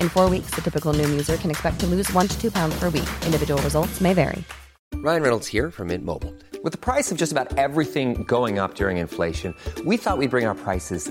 In four weeks, the typical Noom user can expect to lose one to two pounds per week. Individual results may vary. Ryan Reynolds here from Mint Mobile. With the price of just about everything going up during inflation, we thought we'd bring our prices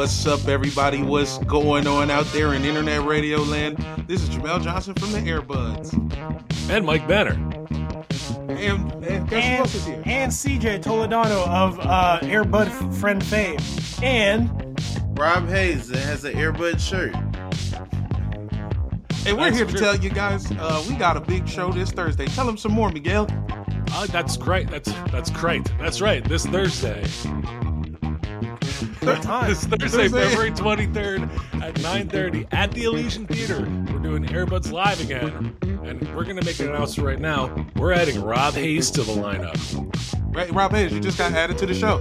what's up, everybody? What's going on out there in internet radio land? This is Jamel Johnson from the Airbuds. And Mike Benner. And, and guess who else is here? and CJ Toledano of uh, Airbud Friend fame, and Rob Haze that has an Airbud shirt. And we're That's here to true. tell you guys, uh, we got a big show this Thursday. Tell them some more, Miguel. Uh, that's great. That's that's great. That's right. This Thursday. Time. this Thursday. February 23rd at 9:30 at the Elysian Theater. We're doing Airbuds Live again. And we're gonna make an announcement right now. We're adding Rob Haze to the lineup. Right, Rob Haze, you just got added to the show.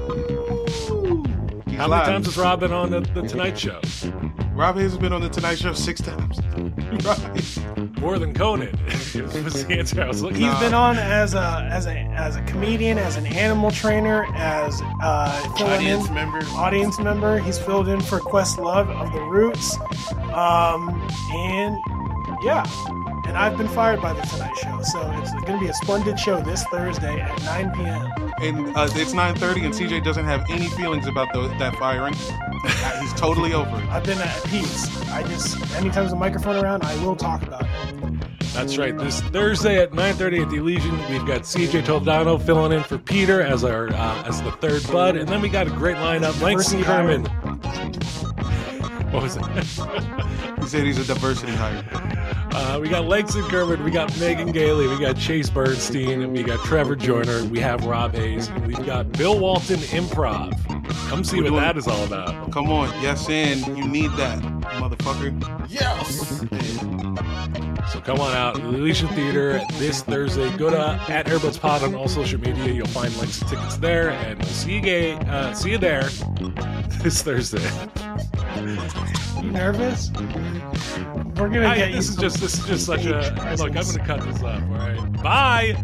How many live. times has Rob been on the, the Tonight Show? Rob Haze has been on the Tonight Show six times. right. More than Conan. was the answer I was looking he's for. been on as a as a as a comedian, as an animal trainer, as uh, Audience in, member. audience member. He's filled in for Questlove of the Roots, um, and yeah. And I've been fired by the Tonight Show, so it's going to be a splendid show this Thursday at 9 p.m. And uh, it's 9.30 and CJ doesn't have any feelings about the, that firing. He's totally over it. I've been at peace. I just anytime there's a microphone around, I will talk about it. That's right. This Thursday at 9:30 at the Elysian, we've got CJ Toledano filling in for Peter as our uh, as the third bud, and then we got a great lineup. Langston Diversity Kerman. What was it? He said he's a diversity hire. Uh, we got Langston Kerman, we got Megan Gailey, we got Chase Bernstein, and we got Trevor Joyner, we have Rob Haze, and we've got Bill Walton Improv. Come see We're what doing- that is all about. Come on, yes, and you need that, motherfucker. Yes. So come on out, Elysian Theater this Thursday. Go to at Airbuds Pod on all social media. You'll find links and tickets there, and we'll see you gay, uh, see you there this Thursday. You nervous? We're gonna I- get you. this is some just this is just such a look. I'm gonna cut this up. All right, bye.